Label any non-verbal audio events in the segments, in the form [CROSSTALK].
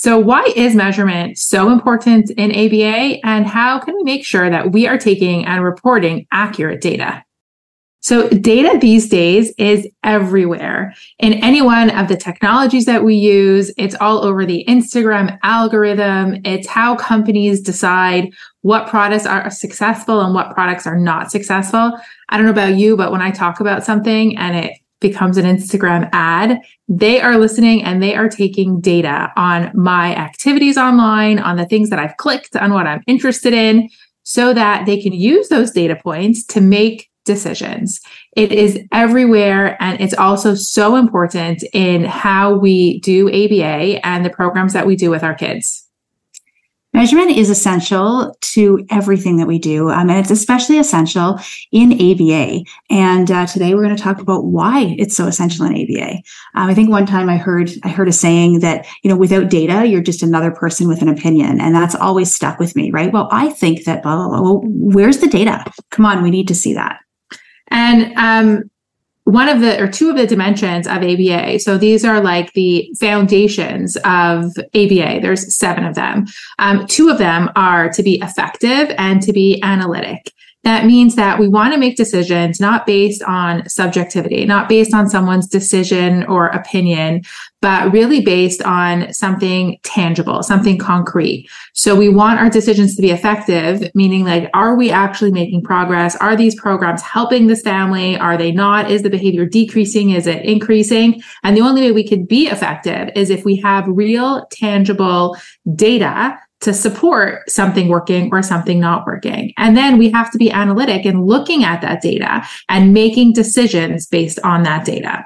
So, why is measurement so important in ABA, and how can we make sure that we are taking and reporting accurate data? So, data these days is everywhere in any one of the technologies that we use. It's all over the Instagram algorithm. It's how companies decide what products are successful and what products are not successful. I don't know about you, but when I talk about something and it becomes an Instagram ad, they are listening and they are taking data on my activities online, on the things that I've clicked, on what I'm interested in, so that they can use those data points to make decisions. It is everywhere. And it's also so important in how we do ABA and the programs that we do with our kids. Measurement is essential to everything that we do, um, and it's especially essential in ABA. And uh, today we're going to talk about why it's so essential in ABA. Um, I think one time I heard I heard a saying that you know without data you're just another person with an opinion, and that's always stuck with me. Right? Well, I think that blah blah blah. Well, where's the data? Come on, we need to see that. And um, one of the or two of the dimensions of ABA. So these are like the foundations of ABA. There's seven of them. Um, two of them are to be effective and to be analytic. That means that we want to make decisions not based on subjectivity, not based on someone's decision or opinion, but really based on something tangible, something concrete. So we want our decisions to be effective, meaning like, are we actually making progress? Are these programs helping this family? Are they not? Is the behavior decreasing? Is it increasing? And the only way we could be effective is if we have real, tangible data to support something working or something not working. And then we have to be analytic and looking at that data and making decisions based on that data.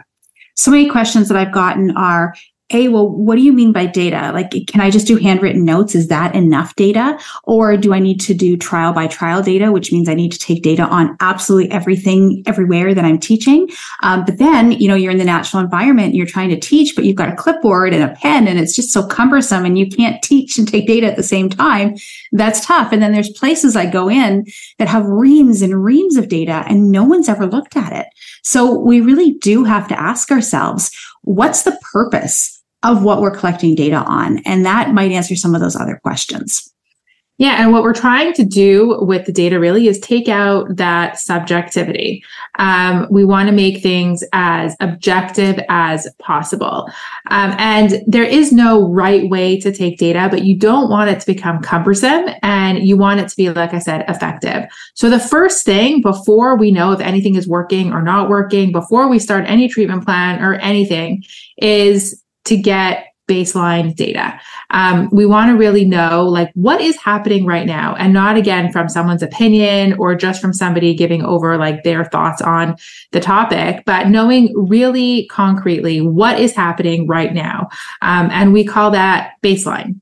So many questions that I've gotten are a well what do you mean by data? Like can i just do handwritten notes? Is that enough data? Or do i need to do trial by trial data which means i need to take data on absolutely everything everywhere that i'm teaching? Um, but then you know you're in the natural environment you're trying to teach but you've got a clipboard and a pen and it's just so cumbersome and you can't teach and take data at the same time. That's tough. And then there's places i go in that have reams and reams of data and no one's ever looked at it. So we really do have to ask ourselves what's the purpose of what we're collecting data on. And that might answer some of those other questions. Yeah. And what we're trying to do with the data really is take out that subjectivity. Um, we want to make things as objective as possible. Um, and there is no right way to take data, but you don't want it to become cumbersome and you want it to be, like I said, effective. So the first thing before we know if anything is working or not working, before we start any treatment plan or anything is to get baseline data. Um, we want to really know like what is happening right now and not again from someone's opinion or just from somebody giving over like their thoughts on the topic, but knowing really concretely what is happening right now. Um, and we call that baseline.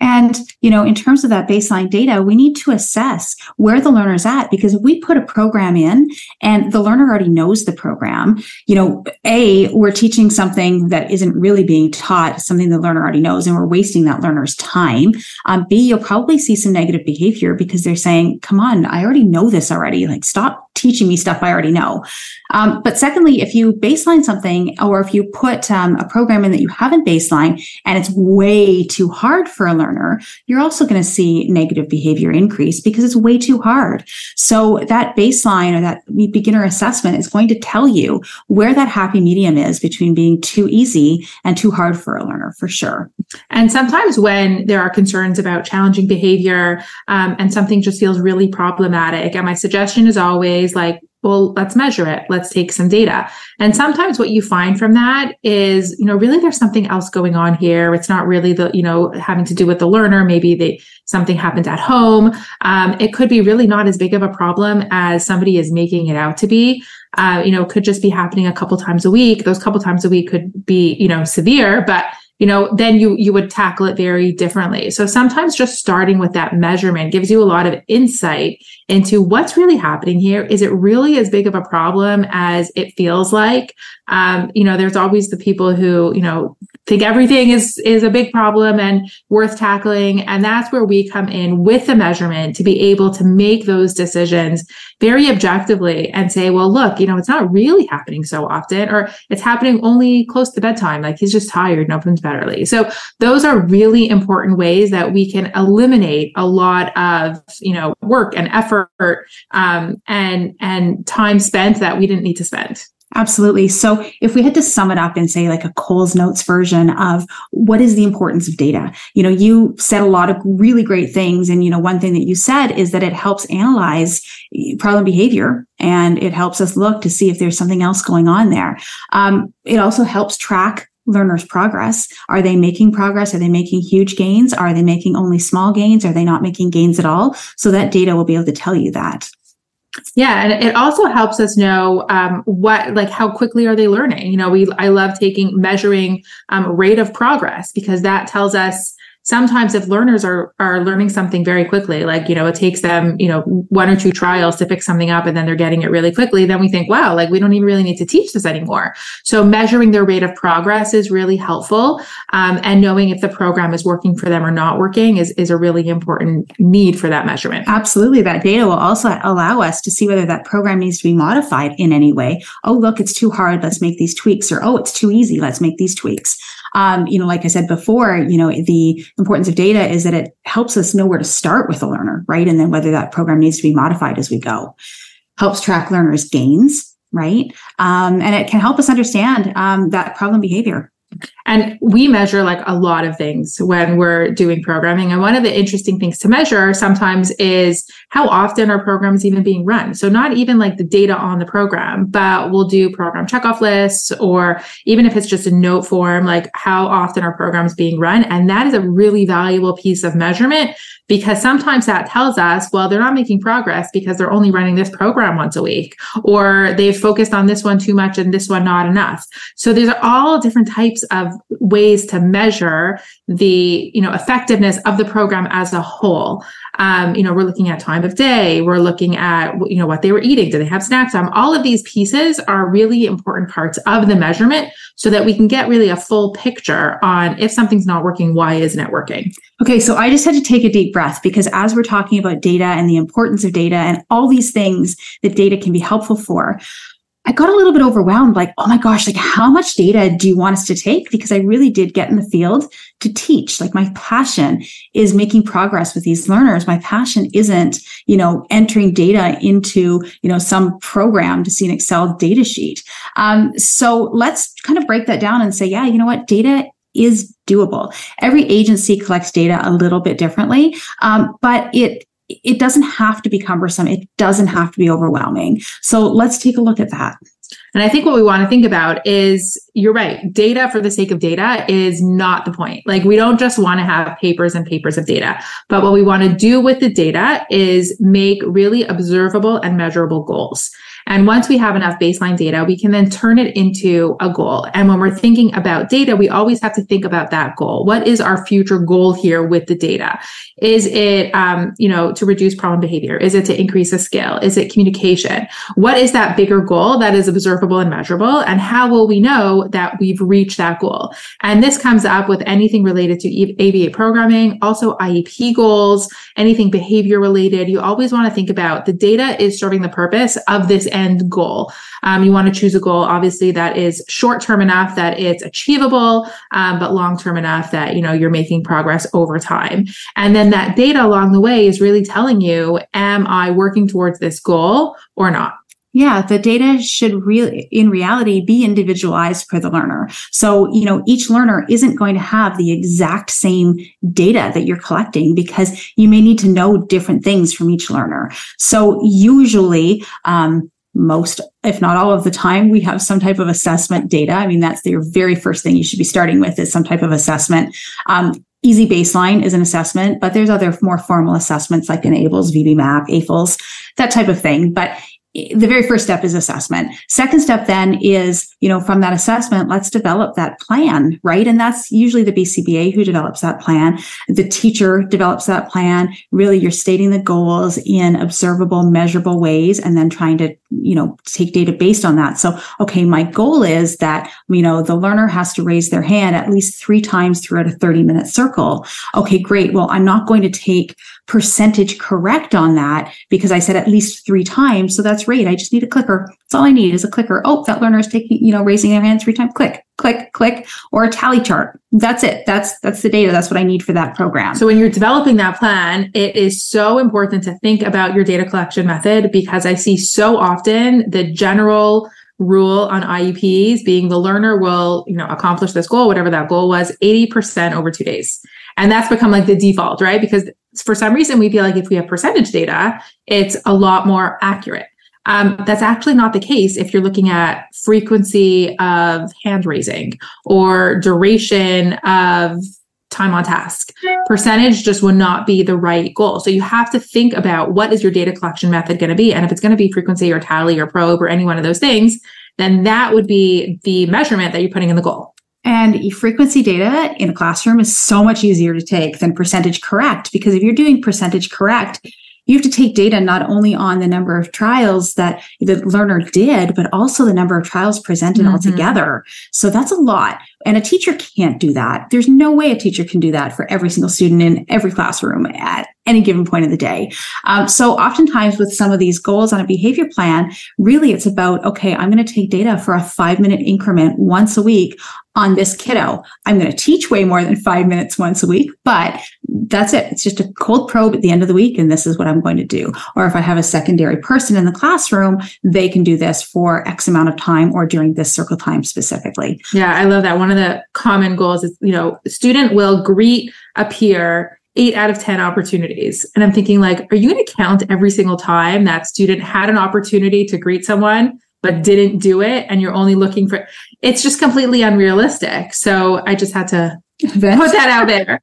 And, you know, in terms of that baseline data, we need to assess where the learner's at because if we put a program in and the learner already knows the program, you know, A, we're teaching something that isn't really being taught, something the learner already knows, and we're wasting that learner's time. Um, B, you'll probably see some negative behavior because they're saying, come on, I already know this already. Like, stop teaching me stuff I already know. Um, but secondly, if you baseline something or if you put um, a program in that you haven't baseline and it's way too hard for a learner, you're also going to see negative behavior increase because it's way too hard. So that baseline or that beginner assessment is going to tell you where that happy medium is between being too easy and too hard for a learner for sure. And sometimes when there are concerns about challenging behavior um, and something just feels really problematic, and my suggestion is always like, well, let's measure it. Let's take some data. And sometimes what you find from that is, you know, really there's something else going on here. It's not really the, you know, having to do with the learner. Maybe they, something happened at home. Um, it could be really not as big of a problem as somebody is making it out to be. Uh, you know, could just be happening a couple times a week. Those couple times a week could be, you know, severe, but you know, then you you would tackle it very differently. So sometimes just starting with that measurement gives you a lot of insight into what's really happening here. Is it really as big of a problem as it feels like? Um, you know, there's always the people who, you know, think everything is is a big problem and worth tackling. And that's where we come in with the measurement to be able to make those decisions very objectively and say well look you know it's not really happening so often or it's happening only close to bedtime. Like he's just tired. And opens bed early so those are really important ways that we can eliminate a lot of you know work and effort um, and and time spent that we didn't need to spend Absolutely. So if we had to sum it up and say like a Coles Notes version of what is the importance of data, you know, you said a lot of really great things. And, you know, one thing that you said is that it helps analyze problem behavior and it helps us look to see if there's something else going on there. Um, it also helps track learners progress are they making progress are they making huge gains are they making only small gains are they not making gains at all so that data will be able to tell you that yeah, and it also helps us know um, what, like, how quickly are they learning? You know, we I love taking measuring um, rate of progress because that tells us sometimes if learners are are learning something very quickly like you know it takes them you know one or two trials to pick something up and then they're getting it really quickly then we think wow like we don't even really need to teach this anymore. So measuring their rate of progress is really helpful um, and knowing if the program is working for them or not working is is a really important need for that measurement. Absolutely. That data will also allow us to see whether that program needs to be modified in any way. Oh look it's too hard. Let's make these tweaks or oh it's too easy. Let's make these tweaks um, you know, like I said before, you know, the importance of data is that it helps us know where to start with a learner, right? And then whether that program needs to be modified as we go. Helps track learners' gains, right? Um, and it can help us understand um, that problem behavior. And we measure like a lot of things when we're doing programming. And one of the interesting things to measure sometimes is how often are programs even being run. So not even like the data on the program, but we'll do program checkoff lists, or even if it's just a note form, like how often are programs being run. And that is a really valuable piece of measurement because sometimes that tells us, well, they're not making progress because they're only running this program once a week, or they've focused on this one too much and this one not enough. So these are all different types of ways to measure the you know effectiveness of the program as a whole. Um, you know we're looking at time of day. We're looking at you know what they were eating. Do they have snacks? Time all of these pieces are really important parts of the measurement so that we can get really a full picture on if something's not working why isn't it working okay so i just had to take a deep breath because as we're talking about data and the importance of data and all these things that data can be helpful for I got a little bit overwhelmed, like, oh my gosh, like how much data do you want us to take? Because I really did get in the field to teach. Like my passion is making progress with these learners. My passion isn't, you know, entering data into, you know, some program to see an Excel data sheet. Um, so let's kind of break that down and say, yeah, you know what? Data is doable. Every agency collects data a little bit differently, um, but it it doesn't have to be cumbersome. It doesn't have to be overwhelming. So let's take a look at that. And I think what we want to think about is you're right. Data for the sake of data is not the point. Like we don't just want to have papers and papers of data, but what we want to do with the data is make really observable and measurable goals. And once we have enough baseline data, we can then turn it into a goal. And when we're thinking about data, we always have to think about that goal. What is our future goal here with the data? Is it, um, you know, to reduce problem behavior? Is it to increase a skill? Is it communication? What is that bigger goal that is observable and measurable? And how will we know that we've reached that goal? And this comes up with anything related to ABA programming, also IEP goals, anything behavior related. You always want to think about the data is serving the purpose of this end goal. Um, you want to choose a goal, obviously, that is short term enough that it's achievable, um, but long term enough that you know you're making progress over time. And then that data along the way is really telling you, am I working towards this goal or not? Yeah, the data should really, in reality, be individualized for the learner. So, you know, each learner isn't going to have the exact same data that you're collecting because you may need to know different things from each learner. So, usually, um, most, if not all of the time, we have some type of assessment data. I mean, that's the very first thing you should be starting with is some type of assessment. Um, Easy baseline is an assessment, but there's other more formal assessments like ABLLS, VB-MAPP, AFLS, that type of thing. But the very first step is assessment. Second step then is, you know, from that assessment, let's develop that plan, right? And that's usually the BCBA who develops that plan. The teacher develops that plan. Really, you're stating the goals in observable, measurable ways and then trying to, you know, take data based on that. So, okay, my goal is that, you know, the learner has to raise their hand at least three times throughout a 30 minute circle. Okay, great. Well, I'm not going to take percentage correct on that because I said at least three times. So that's right. I just need a clicker. That's all I need is a clicker. Oh, that learner is taking, you know, raising their hand three times. Click, click, click, or a tally chart. That's it. That's that's the data. That's what I need for that program. So when you're developing that plan, it is so important to think about your data collection method because I see so often the general rule on IEPs being the learner will, you know, accomplish this goal, whatever that goal was, 80% over two days. And that's become like the default, right? Because for some reason we feel like if we have percentage data, it's a lot more accurate. Um, that's actually not the case if you're looking at frequency of hand raising or duration of time on task. Percentage just would not be the right goal. So you have to think about what is your data collection method going to be. And if it's going to be frequency or tally or probe or any one of those things, then that would be the measurement that you're putting in the goal. And frequency data in a classroom is so much easier to take than percentage correct because if you're doing percentage correct, you have to take data not only on the number of trials that the learner did, but also the number of trials presented mm-hmm. altogether. So that's a lot. And a teacher can't do that. There's no way a teacher can do that for every single student in every classroom at any given point of the day. Um, so oftentimes with some of these goals on a behavior plan, really it's about, okay, I'm going to take data for a five minute increment once a week on this kiddo. I'm going to teach way more than five minutes once a week, but that's it. It's just a cold probe at the end of the week. And this is what I'm going to do. Or if I have a secondary person in the classroom, they can do this for X amount of time or during this circle time specifically. Yeah, I love that. One of the common goals is, you know, student will greet a peer eight out of 10 opportunities. And I'm thinking, like, are you going to count every single time that student had an opportunity to greet someone? but didn't do it and you're only looking for it's just completely unrealistic so i just had to put that out there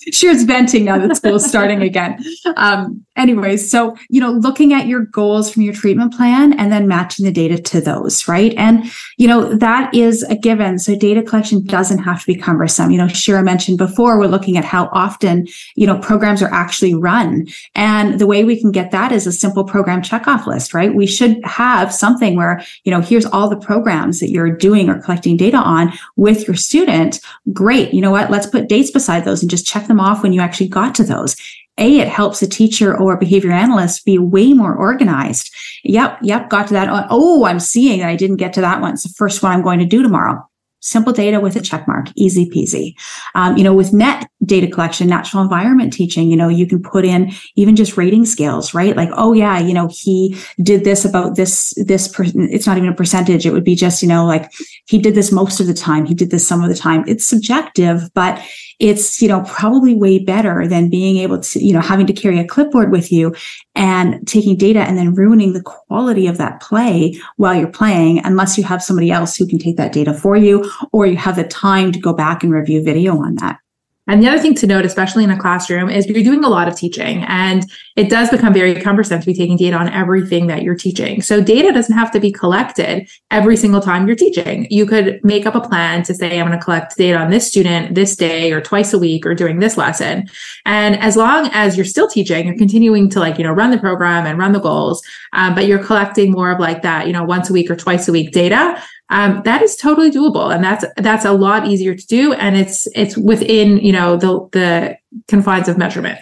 [LAUGHS] She's venting now that school's starting again. Um, anyways, so you know, looking at your goals from your treatment plan and then matching the data to those, right? And you know, that is a given. So data collection doesn't have to be cumbersome. You know, Shira mentioned before, we're looking at how often, you know, programs are actually run. And the way we can get that is a simple program checkoff list, right? We should have something where, you know, here's all the programs that you're doing or collecting data on with your student. Great. You know what? Let's put dates beside those and just check them off when you actually got to those. A, it helps a teacher or a behavior analyst be way more organized. Yep, yep, got to that. Oh, I'm seeing that I didn't get to that one. It's the first one I'm going to do tomorrow simple data with a check mark, easy peasy. Um, you know, with NET data collection, natural environment teaching, you know, you can put in even just rating scales, right? Like, oh yeah, you know, he did this about this, this person. It's not even a percentage. It would be just, you know, like he did this most of the time. He did this some of the time. It's subjective, but it's, you know, probably way better than being able to, you know, having to carry a clipboard with you and taking data and then ruining the quality of that play while you're playing, unless you have somebody else who can take that data for you or you have the time to go back and review video on that. And the other thing to note, especially in a classroom, is you're doing a lot of teaching and it does become very cumbersome to be taking data on everything that you're teaching. So data doesn't have to be collected every single time you're teaching. You could make up a plan to say, I'm going to collect data on this student this day or twice a week or during this lesson. And as long as you're still teaching, you're continuing to like, you know, run the program and run the goals, um, but you're collecting more of like that, you know, once a week or twice a week data um, that is totally doable. And that's that's a lot easier to do. And it's it's within you know the the confines of measurement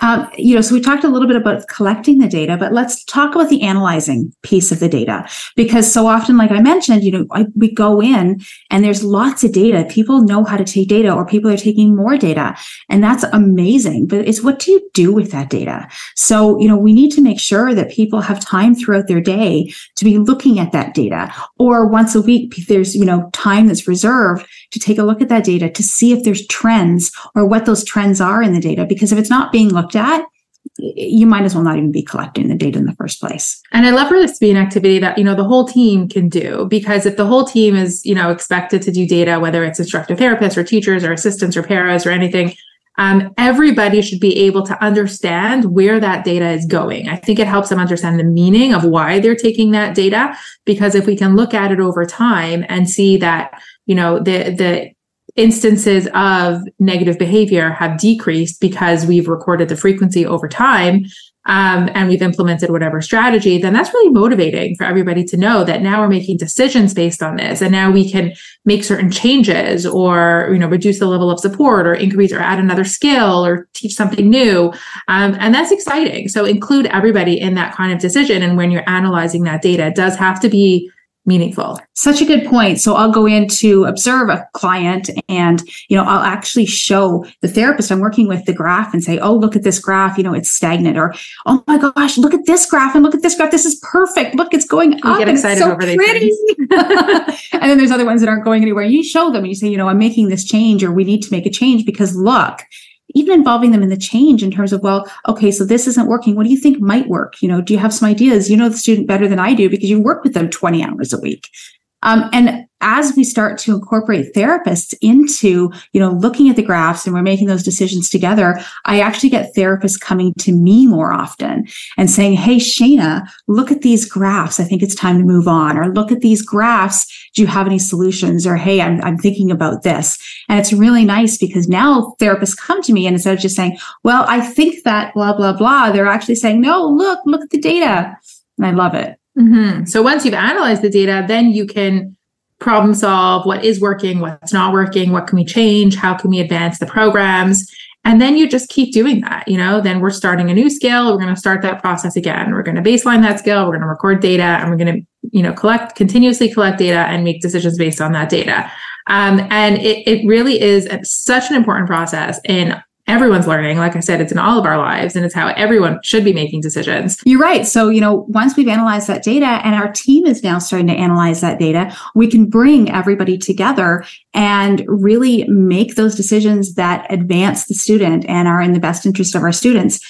um, you know, so we talked a little bit about collecting the data, but let's talk about the analyzing piece of the data because so often, like I mentioned, you know, I, we go in and there's lots of data. People know how to take data, or people are taking more data, and that's amazing. But it's what do you do with that data? So, you know, we need to make sure that people have time throughout their day to be looking at that data, or once a week, there's you know time that's reserved to take a look at that data to see if there's trends or what those trends are in the data. Because if it's not being looked at, you might as well not even be collecting the data in the first place. And I love for this to be an activity that, you know, the whole team can do because if the whole team is, you know, expected to do data, whether it's instructor therapists or teachers or assistants or paras or anything, um, everybody should be able to understand where that data is going. I think it helps them understand the meaning of why they're taking that data. Because if we can look at it over time and see that, you know, the, the instances of negative behavior have decreased because we've recorded the frequency over time um, and we've implemented whatever strategy, then that's really motivating for everybody to know that now we're making decisions based on this, and now we can make certain changes, or you know, reduce the level of support, or increase, or add another skill, or teach something new, um, and that's exciting. So include everybody in that kind of decision, and when you're analyzing that data, it does have to be meaningful. Such a good point. So I'll go in to observe a client and, you know, I'll actually show the therapist I'm working with the graph and say, oh, look at this graph, you know, it's stagnant or, oh my gosh, look at this graph and look at this graph. This is perfect. Look, it's going you up. get excited so over pretty. [LAUGHS] [LAUGHS] and then there's other ones that aren't going anywhere. You show them and you say, you know, I'm making this change or we need to make a change because look, even involving them in the change in terms of, well, okay, so this isn't working. What do you think might work? You know, do you have some ideas? You know the student better than I do because you work with them 20 hours a week. Um, and as we start to incorporate therapists into, you know, looking at the graphs and we're making those decisions together, I actually get therapists coming to me more often and saying, Hey, Shayna, look at these graphs. I think it's time to move on. Or look at these graphs. Do you have any solutions? Or, Hey, I'm, I'm thinking about this. And it's really nice because now therapists come to me and instead of just saying, well, I think that blah, blah, blah, they're actually saying, no, look, look at the data. And I love it. Mm-hmm. So once you've analyzed the data, then you can problem solve what is working, what's not working, what can we change, how can we advance the programs. And then you just keep doing that. You know, then we're starting a new skill. We're going to start that process again. We're going to baseline that skill. We're going to record data and we're going to, you know, collect, continuously collect data and make decisions based on that data. Um, and it, it really is such an important process in everyone's learning. Like I said, it's in all of our lives and it's how everyone should be making decisions. You're right. So, you know, once we've analyzed that data and our team is now starting to analyze that data, we can bring everybody together and really make those decisions that advance the student and are in the best interest of our students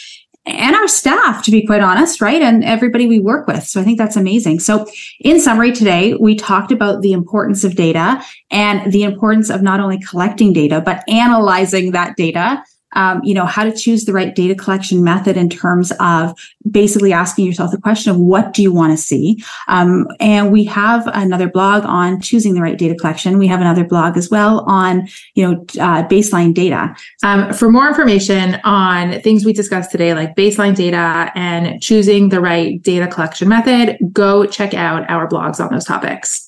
and our staff, to be quite honest, right? And everybody we work with. So I think that's amazing. So, in summary, today we talked about the importance of data and the importance of not only collecting data, but analyzing that data um, you know, how to choose the right data collection method in terms of basically asking yourself the question of what do you want to see? Um, and we have another blog on choosing the right data collection. We have another blog as well on, you know, uh, baseline data. Um, for more information on things we discussed today, like baseline data and choosing the right data collection method, go check out our blogs on those topics.